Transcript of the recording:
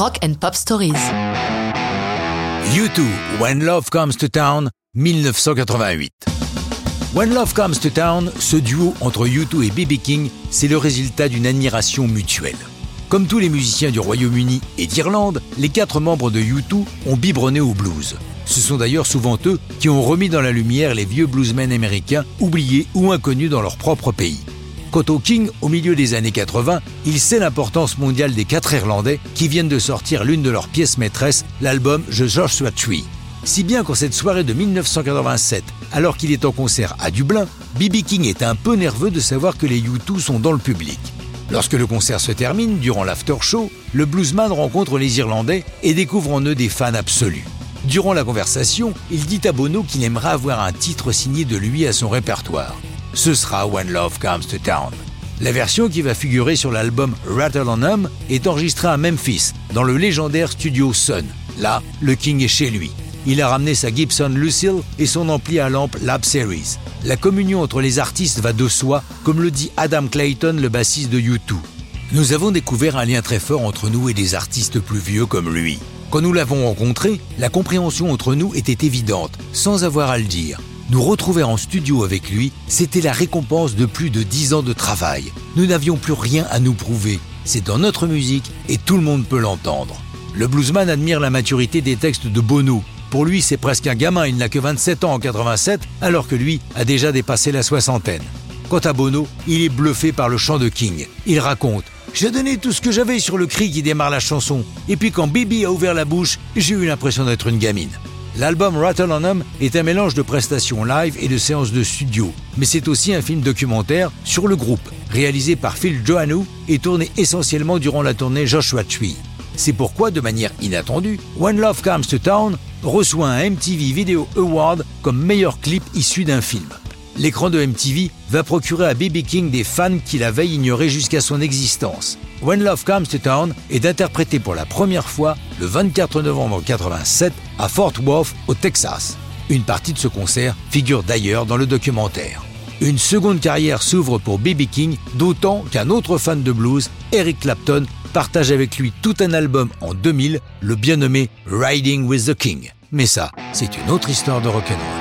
Rock and Pop Stories. U2, When Love Comes to Town, 1988. When Love Comes to Town, ce duo entre U2 et B.B. King, c'est le résultat d'une admiration mutuelle. Comme tous les musiciens du Royaume-Uni et d'Irlande, les quatre membres de U2 ont biberonné au blues. Ce sont d'ailleurs souvent eux qui ont remis dans la lumière les vieux bluesmen américains oubliés ou inconnus dans leur propre pays. Quant au King, au milieu des années 80, il sait l'importance mondiale des quatre Irlandais qui viennent de sortir l'une de leurs pièces maîtresses, l'album The Joshua Tree. Si bien qu'en cette soirée de 1987, alors qu'il est en concert à Dublin, B.B. King est un peu nerveux de savoir que les U2 sont dans le public. Lorsque le concert se termine, durant l'after show, le bluesman rencontre les Irlandais et découvre en eux des fans absolus. Durant la conversation, il dit à Bono qu'il aimerait avoir un titre signé de lui à son répertoire. Ce sera When Love Comes to Town. La version qui va figurer sur l'album Rattle on Hum est enregistrée à Memphis, dans le légendaire studio Sun. Là, le King est chez lui. Il a ramené sa Gibson Lucille et son ampli à lampe Lab Series. La communion entre les artistes va de soi, comme le dit Adam Clayton, le bassiste de U2. Nous avons découvert un lien très fort entre nous et des artistes plus vieux comme lui. Quand nous l'avons rencontré, la compréhension entre nous était évidente, sans avoir à le dire. Nous retrouver en studio avec lui, c'était la récompense de plus de dix ans de travail. Nous n'avions plus rien à nous prouver. C'est dans notre musique et tout le monde peut l'entendre. Le bluesman admire la maturité des textes de Bono, pour lui, c'est presque un gamin, il n'a que 27 ans en 87, alors que lui a déjà dépassé la soixantaine. Quant à Bono, il est bluffé par le chant de King. Il raconte J'ai donné tout ce que j'avais sur le cri qui démarre la chanson, et puis quand Bibi a ouvert la bouche, j'ai eu l'impression d'être une gamine. L'album Rattle on Hum est un mélange de prestations live et de séances de studio, mais c'est aussi un film documentaire sur le groupe, réalisé par Phil Johannou et tourné essentiellement durant la tournée Joshua Tree. C'est pourquoi, de manière inattendue, When Love Comes to Town reçoit un MTV Video Award comme meilleur clip issu d'un film. L'écran de MTV va procurer à B.B. King des fans qui la veille ignoraient jusqu'à son existence. When Love Comes to Town est interprété pour la première fois le 24 novembre 1987 à Fort Worth, au Texas. Une partie de ce concert figure d'ailleurs dans le documentaire. Une seconde carrière s'ouvre pour B.B. King, d'autant qu'un autre fan de blues, Eric Clapton, partage avec lui tout un album en 2000, le bien nommé Riding with the King. Mais ça, c'est une autre histoire de rock'n'roll.